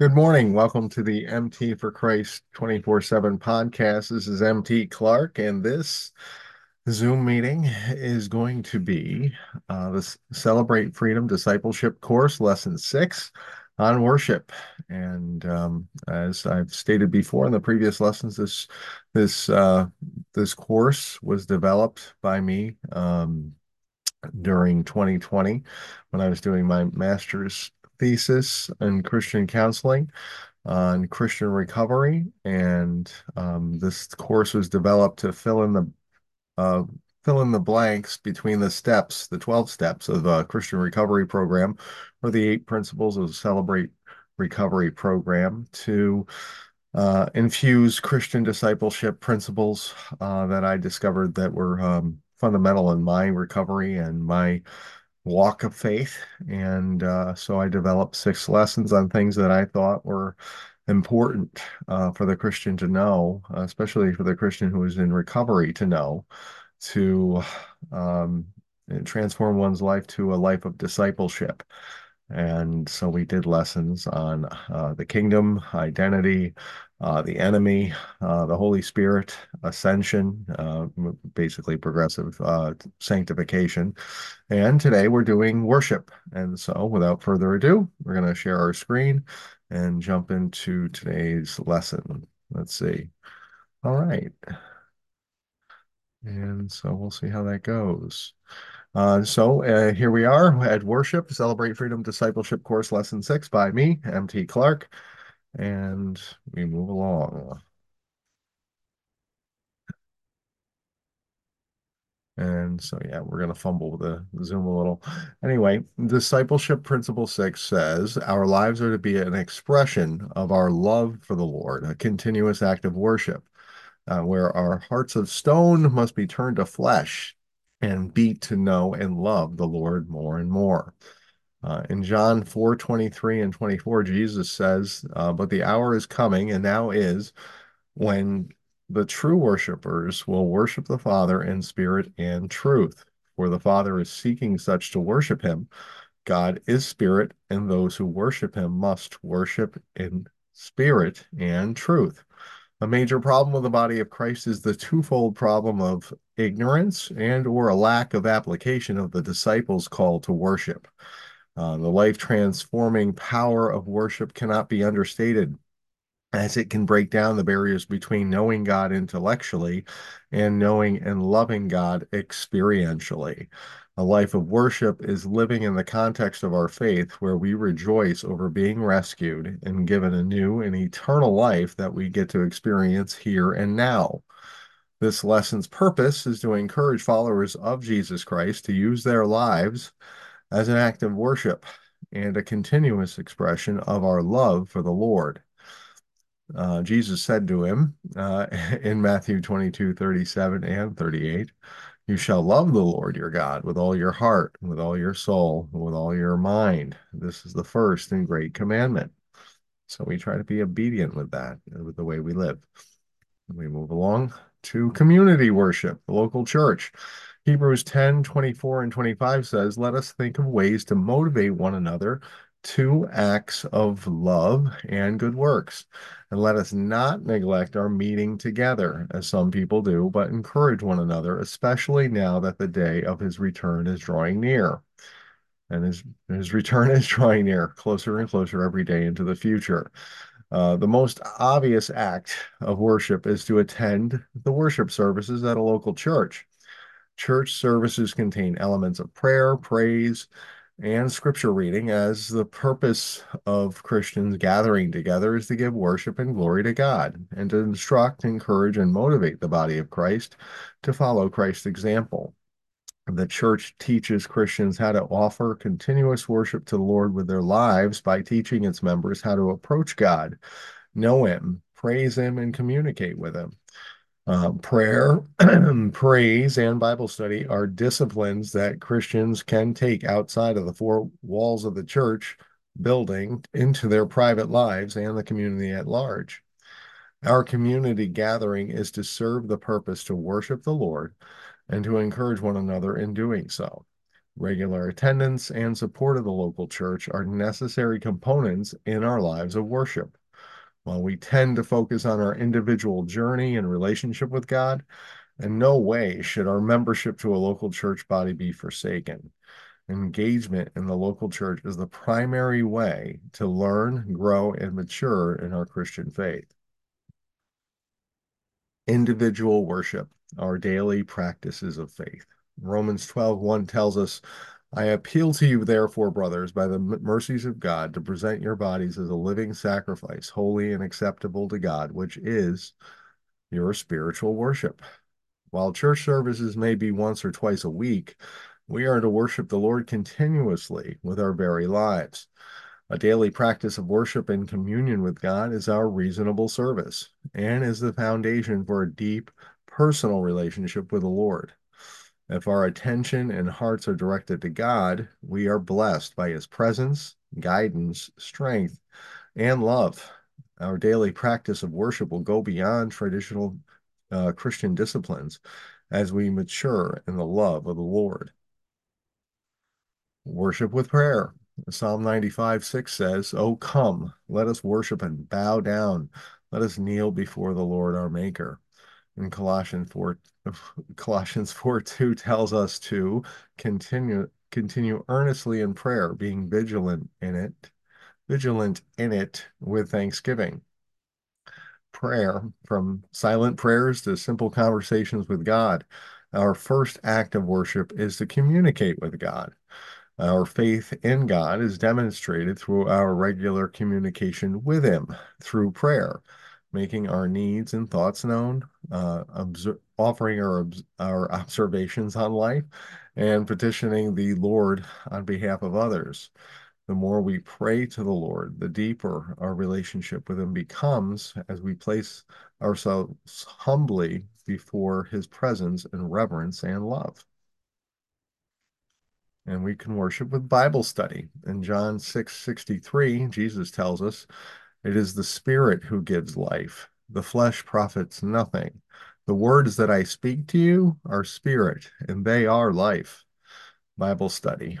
Good morning. Welcome to the MT for Christ 24/7 podcast. This is MT Clark, and this Zoom meeting is going to be uh, the Celebrate Freedom Discipleship course, lesson six on worship. And um, as I've stated before in the previous lessons, this this uh, this course was developed by me um, during 2020 when I was doing my master's thesis in Christian counseling on Christian recovery, and um, this course was developed to fill in the uh, fill in the blanks between the steps, the 12 steps of a Christian recovery program, or the eight principles of Celebrate Recovery program to uh, infuse Christian discipleship principles uh, that I discovered that were um, fundamental in my recovery and my walk of faith. And uh, so I developed six lessons on things that I thought were important uh, for the Christian to know, especially for the Christian who is in recovery to know, to um, transform one's life to a life of discipleship. And so we did lessons on uh, the kingdom, identity, uh, the enemy, uh, the Holy Spirit, ascension, uh, basically progressive uh, sanctification. And today we're doing worship. And so without further ado, we're going to share our screen and jump into today's lesson. Let's see. All right. And so we'll see how that goes. Uh, so uh, here we are at Worship, Celebrate Freedom Discipleship Course Lesson 6 by me, MT Clark, and we move along. And so, yeah, we're going to fumble the Zoom a little. Anyway, Discipleship Principle 6 says our lives are to be an expression of our love for the Lord, a continuous act of worship, uh, where our hearts of stone must be turned to flesh and beat to know and love the Lord more and more. Uh, in John 4 23 and 24, Jesus says, uh, But the hour is coming, and now is, when the true worshipers will worship the Father in spirit and truth. For the Father is seeking such to worship him. God is spirit, and those who worship him must worship in spirit and truth. A major problem with the body of Christ is the twofold problem of ignorance and or a lack of application of the disciples' call to worship. Uh, the life transforming power of worship cannot be understated as it can break down the barriers between knowing God intellectually and knowing and loving God experientially. A life of worship is living in the context of our faith where we rejoice over being rescued and given a new and eternal life that we get to experience here and now. This lesson's purpose is to encourage followers of Jesus Christ to use their lives as an act of worship and a continuous expression of our love for the Lord. Uh, Jesus said to him uh, in Matthew 22, 37 and 38, you shall love the Lord your God with all your heart, with all your soul, with all your mind. This is the first and great commandment. So we try to be obedient with that, with the way we live. We move along to community worship, the local church. Hebrews 10, 24 and 25 says, Let us think of ways to motivate one another to acts of love and good works. And let us not neglect our meeting together, as some people do, but encourage one another, especially now that the day of his return is drawing near. And his, his return is drawing near, closer and closer every day into the future. Uh, the most obvious act of worship is to attend the worship services at a local church. Church services contain elements of prayer, praise, and scripture reading as the purpose of Christians gathering together is to give worship and glory to God and to instruct, encourage, and motivate the body of Christ to follow Christ's example. The church teaches Christians how to offer continuous worship to the Lord with their lives by teaching its members how to approach God, know Him, praise Him, and communicate with Him. Uh, prayer, praise, and Bible study are disciplines that Christians can take outside of the four walls of the church building into their private lives and the community at large. Our community gathering is to serve the purpose to worship the Lord and to encourage one another in doing so. Regular attendance and support of the local church are necessary components in our lives of worship. While we tend to focus on our individual journey and relationship with God, in no way should our membership to a local church body be forsaken. Engagement in the local church is the primary way to learn, grow, and mature in our Christian faith. Individual worship, our daily practices of faith. Romans 12 1 tells us, I appeal to you, therefore, brothers, by the mercies of God, to present your bodies as a living sacrifice, holy and acceptable to God, which is your spiritual worship. While church services may be once or twice a week, we are to worship the Lord continuously with our very lives. A daily practice of worship and communion with God is our reasonable service and is the foundation for a deep personal relationship with the Lord. If our attention and hearts are directed to God, we are blessed by His presence, guidance, strength, and love. Our daily practice of worship will go beyond traditional uh, Christian disciplines as we mature in the love of the Lord. Worship with prayer. Psalm 95 6 says, Oh, come, let us worship and bow down. Let us kneel before the Lord our Maker. And Colossians 4, Colossians 4 2 tells us to continue continue earnestly in prayer, being vigilant in it, vigilant in it with thanksgiving. Prayer, from silent prayers to simple conversations with God. Our first act of worship is to communicate with God. Our faith in God is demonstrated through our regular communication with Him through prayer, making our needs and thoughts known, uh, offering our, our observations on life, and petitioning the Lord on behalf of others. The more we pray to the Lord, the deeper our relationship with Him becomes as we place ourselves humbly before His presence in reverence and love and we can worship with Bible study. In John 6 63, Jesus tells us, It is the Spirit who gives life, the flesh profits nothing. The words that I speak to you are spirit, and they are life. Bible study.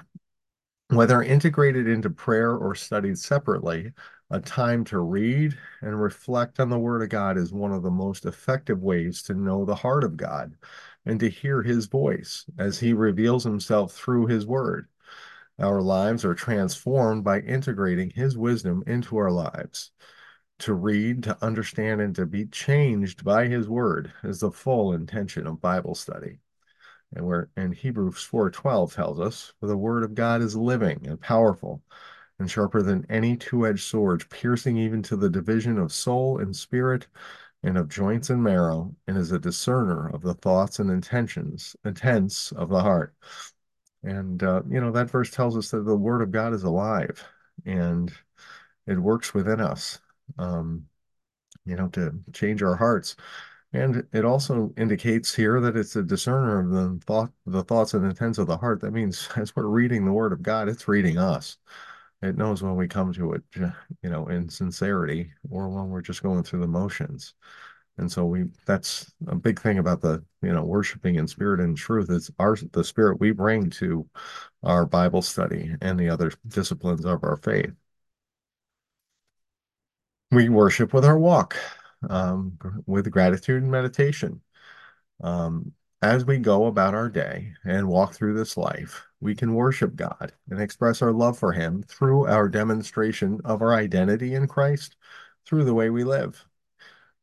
Whether integrated into prayer or studied separately, a time to read and reflect on the Word of God is one of the most effective ways to know the heart of God and to hear his voice as he reveals himself through his word. Our lives are transformed by integrating his wisdom into our lives. To read, to understand, and to be changed by his word is the full intention of Bible study. And where in Hebrews 4:12 tells us, for the word of God is living and powerful and sharper than any two-edged sword, piercing even to the division of soul and spirit and of joints and marrow, and is a discerner of the thoughts and intentions, intents of the heart. And, uh, you know, that verse tells us that the word of God is alive and it works within us, um, you know, to change our hearts. And it also indicates here that it's a discerner of the thought, the thoughts and intents of the heart. That means as we're reading the word of God, it's reading us. It knows when we come to it, you know, in sincerity or when we're just going through the motions. And so we that's a big thing about the, you know, worshiping in spirit and truth is our the spirit we bring to our Bible study and the other disciplines of our faith. We worship with our walk, um, with gratitude and meditation. Um, as we go about our day and walk through this life, we can worship God and express our love for Him through our demonstration of our identity in Christ through the way we live.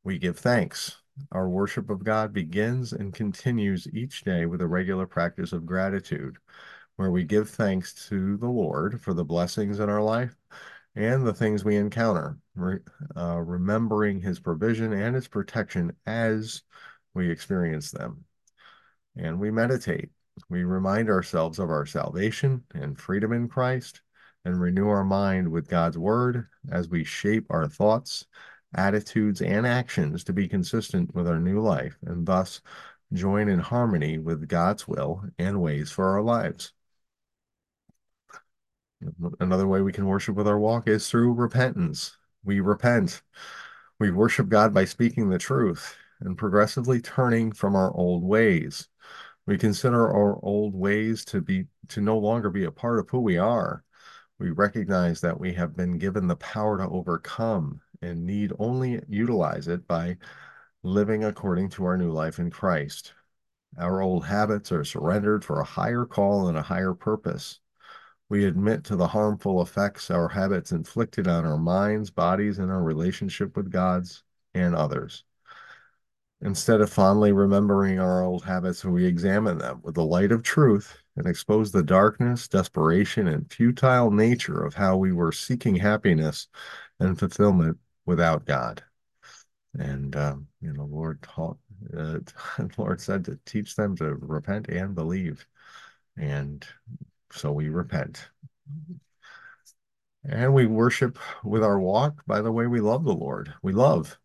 We give thanks. Our worship of God begins and continues each day with a regular practice of gratitude, where we give thanks to the Lord for the blessings in our life and the things we encounter, uh, remembering His provision and His protection as we experience them. And we meditate we remind ourselves of our salvation and freedom in Christ and renew our mind with God's word as we shape our thoughts, attitudes, and actions to be consistent with our new life and thus join in harmony with God's will and ways for our lives. Another way we can worship with our walk is through repentance. We repent. We worship God by speaking the truth and progressively turning from our old ways. We consider our old ways to be to no longer be a part of who we are. We recognize that we have been given the power to overcome and need only utilize it by living according to our new life in Christ. Our old habits are surrendered for a higher call and a higher purpose. We admit to the harmful effects our habits inflicted on our minds, bodies, and our relationship with God's and others. Instead of fondly remembering our old habits, we examine them with the light of truth and expose the darkness, desperation, and futile nature of how we were seeking happiness and fulfillment without God. And um, you know, Lord taught, uh, Lord said to teach them to repent and believe, and so we repent. And we worship with our walk by the way we love the Lord. We love.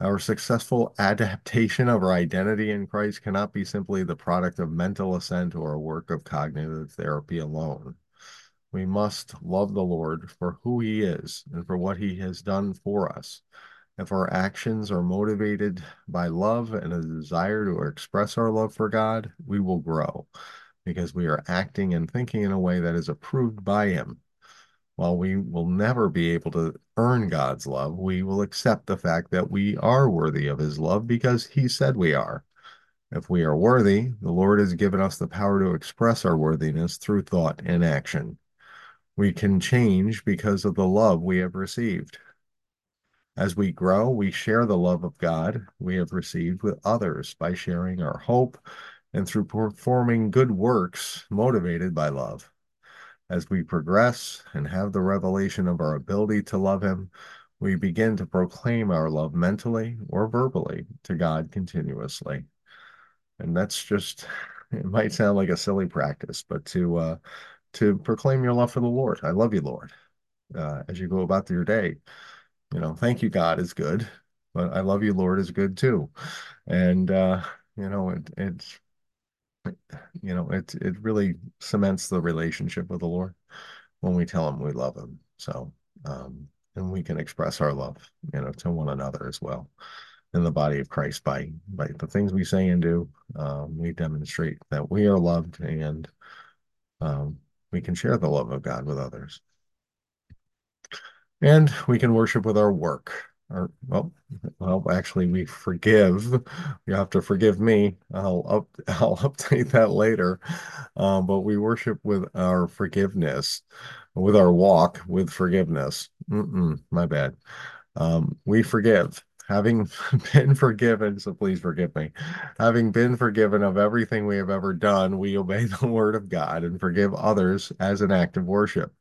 Our successful adaptation of our identity in Christ cannot be simply the product of mental assent or a work of cognitive therapy alone. We must love the Lord for who he is and for what he has done for us. If our actions are motivated by love and a desire to express our love for God, we will grow because we are acting and thinking in a way that is approved by him. While we will never be able to earn God's love, we will accept the fact that we are worthy of his love because he said we are. If we are worthy, the Lord has given us the power to express our worthiness through thought and action. We can change because of the love we have received. As we grow, we share the love of God we have received with others by sharing our hope and through performing good works motivated by love. As we progress and have the revelation of our ability to love Him, we begin to proclaim our love mentally or verbally to God continuously. And that's just, it might sound like a silly practice, but to, uh, to proclaim your love for the Lord. I love you, Lord, uh, as you go about your day you know, thank you, God is good, but I love you, Lord is good too. And uh, you know, it it's you know, it it really cements the relationship with the Lord when we tell him we love him. So um and we can express our love, you know, to one another as well in the body of Christ by by the things we say and do. Um, we demonstrate that we are loved and um, we can share the love of God with others. And we can worship with our work. Or, well, well, actually, we forgive. You have to forgive me. I'll up, I'll update that later. Um, but we worship with our forgiveness, with our walk with forgiveness. Mm-mm, my bad. Um, we forgive having been forgiven, so please forgive me. Having been forgiven of everything we have ever done, we obey the word of God and forgive others as an act of worship.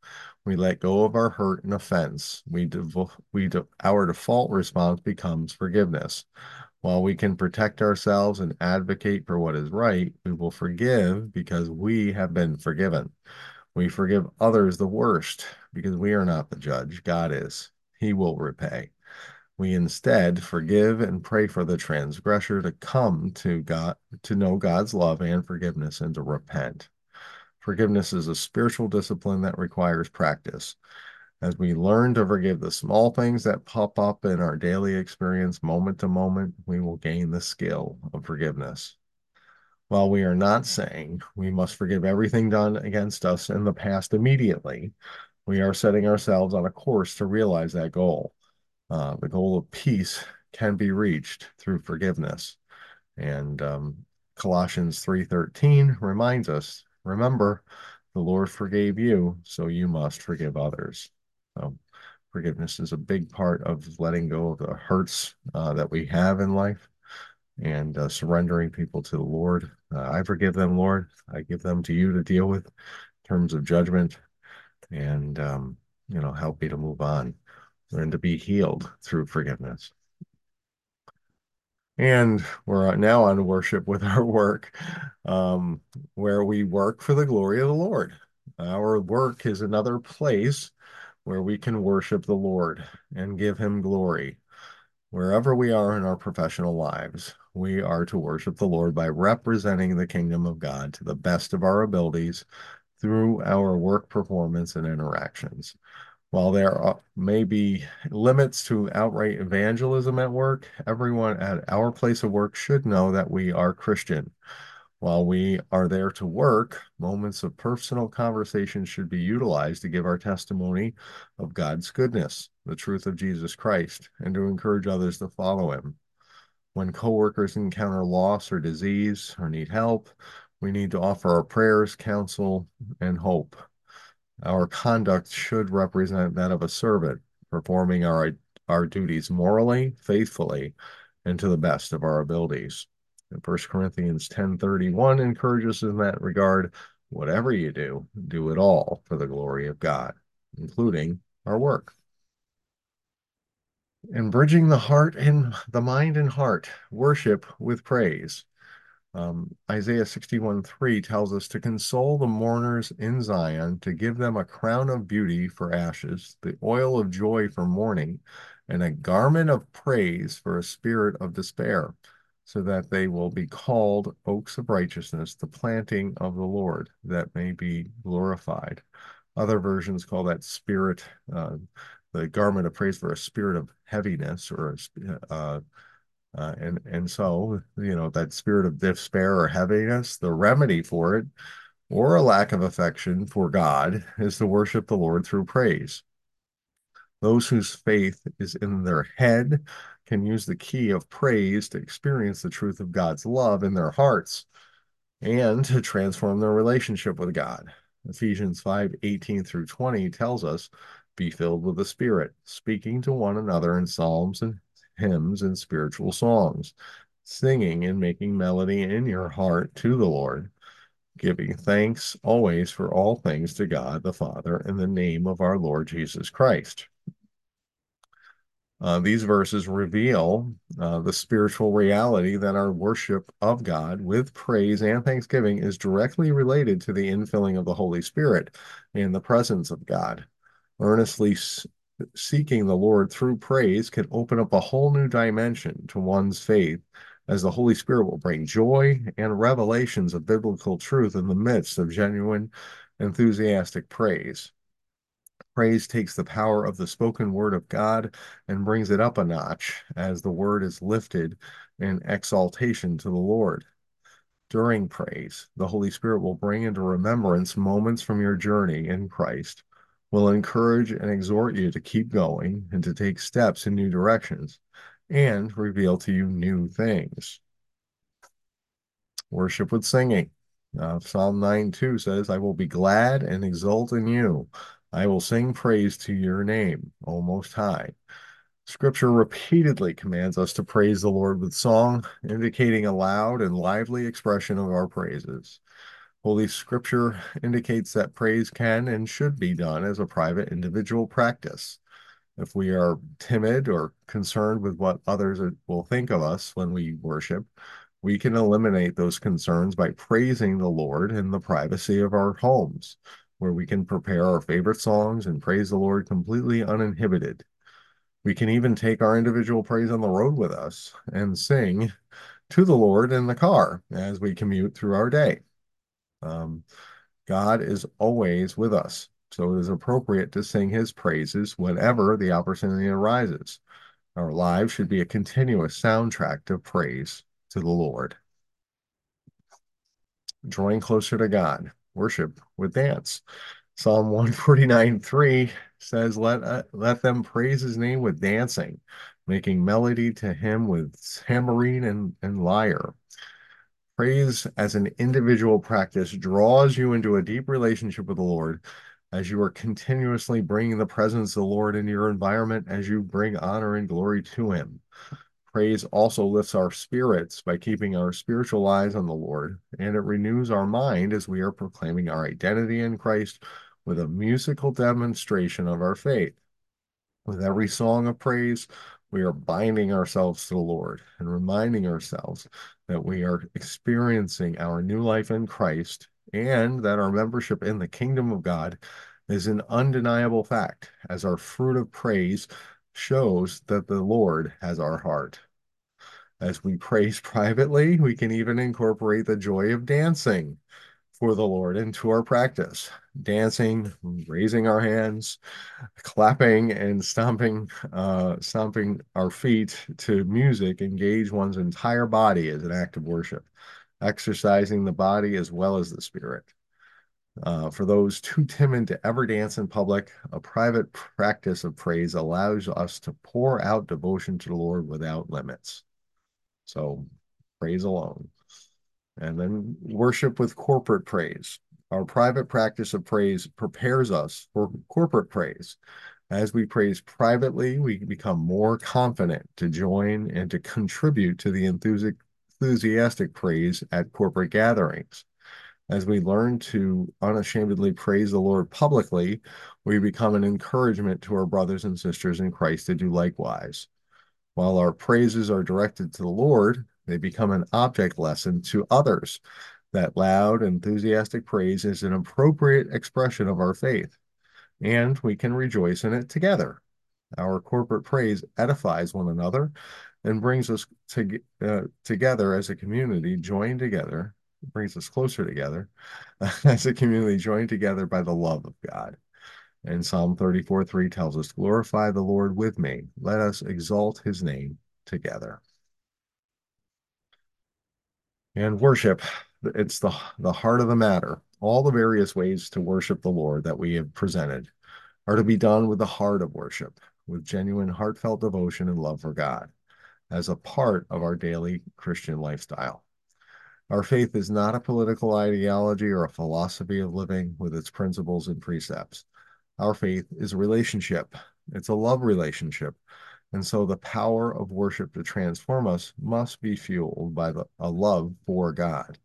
We let go of our hurt and offense. We, devo- we de- our default response becomes forgiveness. While we can protect ourselves and advocate for what is right, we will forgive because we have been forgiven. We forgive others the worst because we are not the judge. God is. He will repay. We instead forgive and pray for the transgressor to come to God, to know God's love and forgiveness and to repent. Forgiveness is a spiritual discipline that requires practice. As we learn to forgive the small things that pop up in our daily experience moment to moment, we will gain the skill of forgiveness. While we are not saying we must forgive everything done against us in the past immediately, we are setting ourselves on a course to realize that goal. Uh, the goal of peace can be reached through forgiveness. And um, Colossians 3:13 reminds us, remember, the Lord forgave you, so you must forgive others. So forgiveness is a big part of letting go of the hurts uh, that we have in life and uh, surrendering people to the Lord. Uh, I forgive them, Lord. I give them to you to deal with in terms of judgment and, um, you know, help me to move on and to be healed through forgiveness. And we're now on worship with our work, um, where we work for the glory of the Lord. Our work is another place where we can worship the Lord and give him glory. Wherever we are in our professional lives, we are to worship the Lord by representing the kingdom of God to the best of our abilities through our work performance and interactions. While there may be limits to outright evangelism at work, everyone at our place of work should know that we are Christian. While we are there to work, moments of personal conversation should be utilized to give our testimony of God's goodness, the truth of Jesus Christ, and to encourage others to follow him. When coworkers encounter loss or disease or need help, we need to offer our prayers, counsel, and hope. Our conduct should represent that of a servant, performing our, our duties morally, faithfully, and to the best of our abilities. And 1 Corinthians 10:31 encourages in that regard, whatever you do, do it all for the glory of God, including our work. And bridging the heart and the mind and heart, worship with praise. Um, Isaiah 61 3 tells us to console the mourners in Zion, to give them a crown of beauty for ashes, the oil of joy for mourning, and a garment of praise for a spirit of despair so that they will be called oaks of righteousness, the planting of the Lord, that may be glorified. Other versions call that spirit, uh, the garment of praise for a spirit of heaviness or a, uh, uh, and and so you know that spirit of despair or heaviness, the remedy for it, or a lack of affection for God, is to worship the Lord through praise. Those whose faith is in their head can use the key of praise to experience the truth of God's love in their hearts and to transform their relationship with God. Ephesians 5 18 through 20 tells us, Be filled with the Spirit, speaking to one another in psalms and hymns and spiritual songs, singing and making melody in your heart to the Lord, giving thanks always for all things to God the Father in the name of our Lord Jesus Christ. Uh, these verses reveal uh, the spiritual reality that our worship of God with praise and thanksgiving is directly related to the infilling of the Holy Spirit and the presence of God. Earnestly seeking the Lord through praise can open up a whole new dimension to one's faith, as the Holy Spirit will bring joy and revelations of biblical truth in the midst of genuine, enthusiastic praise. Praise takes the power of the spoken word of God and brings it up a notch as the word is lifted in exaltation to the Lord. During praise, the Holy Spirit will bring into remembrance moments from your journey in Christ, will encourage and exhort you to keep going and to take steps in new directions, and reveal to you new things. Worship with singing. Uh, Psalm 9 2 says, I will be glad and exult in you. I will sing praise to your name, O Most High. Scripture repeatedly commands us to praise the Lord with song, indicating a loud and lively expression of our praises. Holy Scripture indicates that praise can and should be done as a private individual practice. If we are timid or concerned with what others will think of us when we worship, we can eliminate those concerns by praising the Lord in the privacy of our homes where we can prepare our favorite songs and praise the Lord completely uninhibited. We can even take our individual praise on the road with us and sing to the Lord in the car as we commute through our day. Um, God is always with us, so it is appropriate to sing his praises whenever the opportunity arises. Our lives should be a continuous soundtrack of praise to the Lord. Drawing closer to God worship with dance. Psalm 149 3 says, let, uh, let them praise his name with dancing, making melody to him with tambourine and, and lyre. Praise as an individual practice draws you into a deep relationship with the Lord as you are continuously bringing the presence of the Lord into your environment as you bring honor and glory to him. Praise also lifts our spirits by keeping our spiritual eyes on the Lord, and it renews our mind as we are proclaiming our identity in Christ with a musical demonstration of our faith. With every song of praise, we are binding ourselves to the Lord and reminding ourselves that we are experiencing our new life in Christ and that our membership in the kingdom of God is an undeniable fact as our fruit of praise shows that the Lord has our heart. As we praise privately, we can even incorporate the joy of dancing for the Lord into our practice. Dancing, raising our hands, clapping, and stomping, uh, stomping our feet to music engage one's entire body as an act of worship. exercising the body as well as the spirit. Uh, for those too timid to ever dance in public, a private practice of praise allows us to pour out devotion to the Lord without limits. So, praise alone. And then worship with corporate praise. Our private practice of praise prepares us for corporate praise. As we praise privately, we become more confident to join and to contribute to the enthusiastic praise at corporate gatherings. As we learn to unashamedly praise the Lord publicly, we become an encouragement to our brothers and sisters in Christ to do likewise. While our praises are directed to the Lord, they become an object lesson to others. That loud, enthusiastic praise is an appropriate expression of our faith, and we can rejoice in it together. Our corporate praise edifies one another and brings us to, uh, together as a community, joined together brings us closer together as a community joined together by the love of God. And Psalm 34 3 tells us, Glorify the Lord with me. Let us exalt his name together. And worship, it's the, the heart of the matter. All the various ways to worship the Lord that we have presented are to be done with the heart of worship, with genuine heartfelt devotion and love for God as a part of our daily Christian lifestyle. Our faith is not a political ideology or a philosophy of living with its principles and precepts. Our faith is a relationship, it's a love relationship. And so the power of worship to transform us must be fueled by the, a love for God.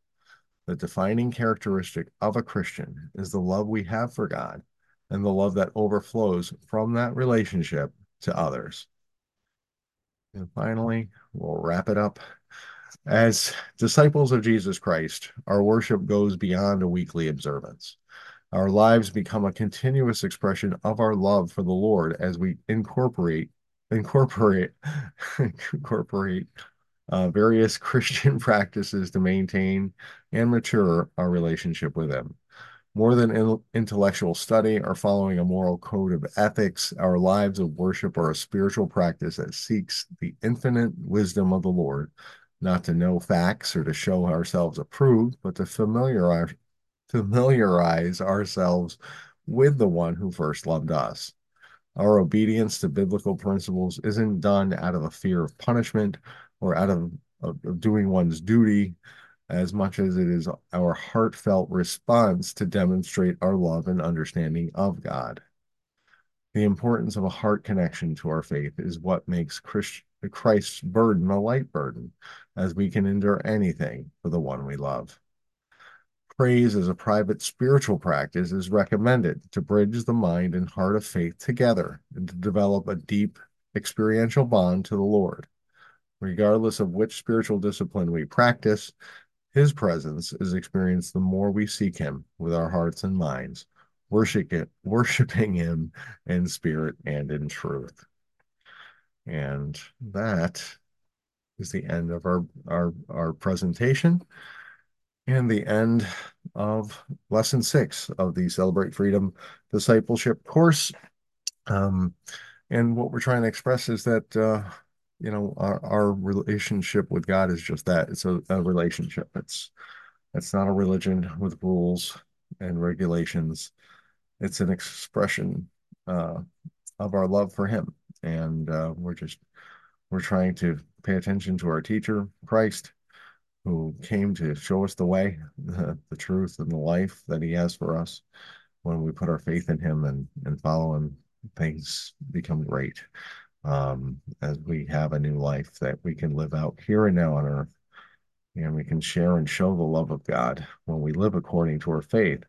The defining characteristic of a Christian is the love we have for God and the love that overflows from that relationship to others. And finally, we'll wrap it up as disciples of Jesus Christ, our worship goes beyond a weekly observance. Our lives become a continuous expression of our love for the Lord as we incorporate incorporate incorporate uh, various Christian practices to maintain and mature our relationship with Him. More than in intellectual study or following a moral code of ethics, our lives of worship are a spiritual practice that seeks the infinite wisdom of the Lord not to know facts or to show ourselves approved, but to familiarize, familiarize ourselves with the one who first loved us. Our obedience to biblical principles isn't done out of a fear of punishment or out of, of, of doing one's duty as much as it is our heartfelt response to demonstrate our love and understanding of God. The importance of a heart connection to our faith is what makes Christ, Christ's burden a light burden, as we can endure anything for the one we love. Praise as a private spiritual practice is recommended to bridge the mind and heart of faith together and to develop a deep experiential bond to the Lord. Regardless of which spiritual discipline we practice, his presence is experienced the more we seek him with our hearts and minds, worship it, worshiping him in spirit and in truth. And that is the end of our, our, our presentation and the end of lesson six of the Celebrate Freedom Discipleship course. Um, and what we're trying to express is that, uh, you know, our, our relationship with God is just that. It's a, a relationship. It's, it's not a religion with rules and regulations. It's an expression uh, of our love for Him. And uh, we're just, we're trying to pay attention to our teacher, Christ, who came to show us the way, the, the truth, and the life that he has for us. When we put our faith in him and, and follow him, things become great. Um, as we have a new life that we can live out here and now on earth. And we can share and show the love of God when we live according to our faith.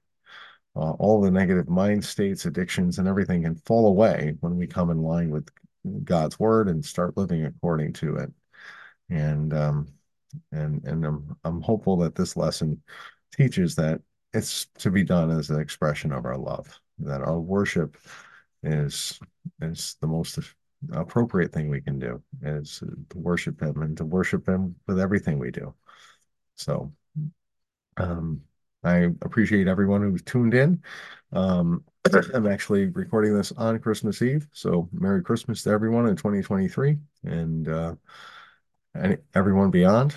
Uh, all the negative mind states, addictions, and everything can fall away when we come in line with God's word and start living according to it and um, and and I'm I'm hopeful that this lesson teaches that it's to be done as an expression of our love. That our worship is is the most appropriate thing we can do is to worship Him and to worship Him with everything we do. So, um, I appreciate everyone who's tuned in. Um, I'm actually recording this on Christmas Eve, so Merry Christmas to everyone in 2023, and uh, any, everyone beyond.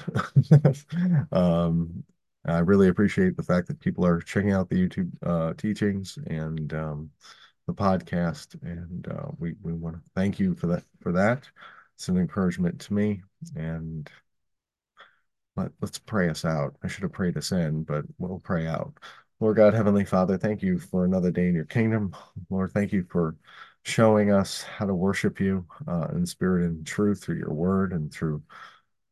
um, I really appreciate the fact that people are checking out the YouTube uh, teachings and um, the podcast, and uh, we we want to thank you for that for that. It's an encouragement to me, and let, let's pray us out. I should have prayed us in, but we'll pray out. Lord God, Heavenly Father, thank you for another day in your kingdom. Lord, thank you for showing us how to worship you uh, in spirit and truth through your word and through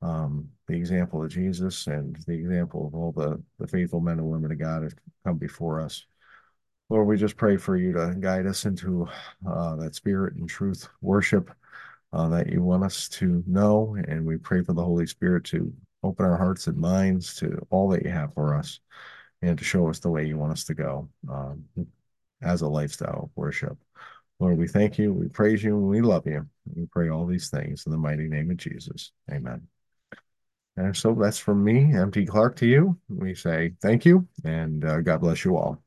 um, the example of Jesus and the example of all the, the faithful men and women of God have come before us. Lord, we just pray for you to guide us into uh, that spirit and truth worship uh, that you want us to know. And we pray for the Holy Spirit to open our hearts and minds to all that you have for us and to show us the way you want us to go um, as a lifestyle of worship. Lord, we thank you, we praise you, and we love you. We pray all these things in the mighty name of Jesus. Amen. And so that's from me, MT Clark, to you. We say thank you and uh, God bless you all.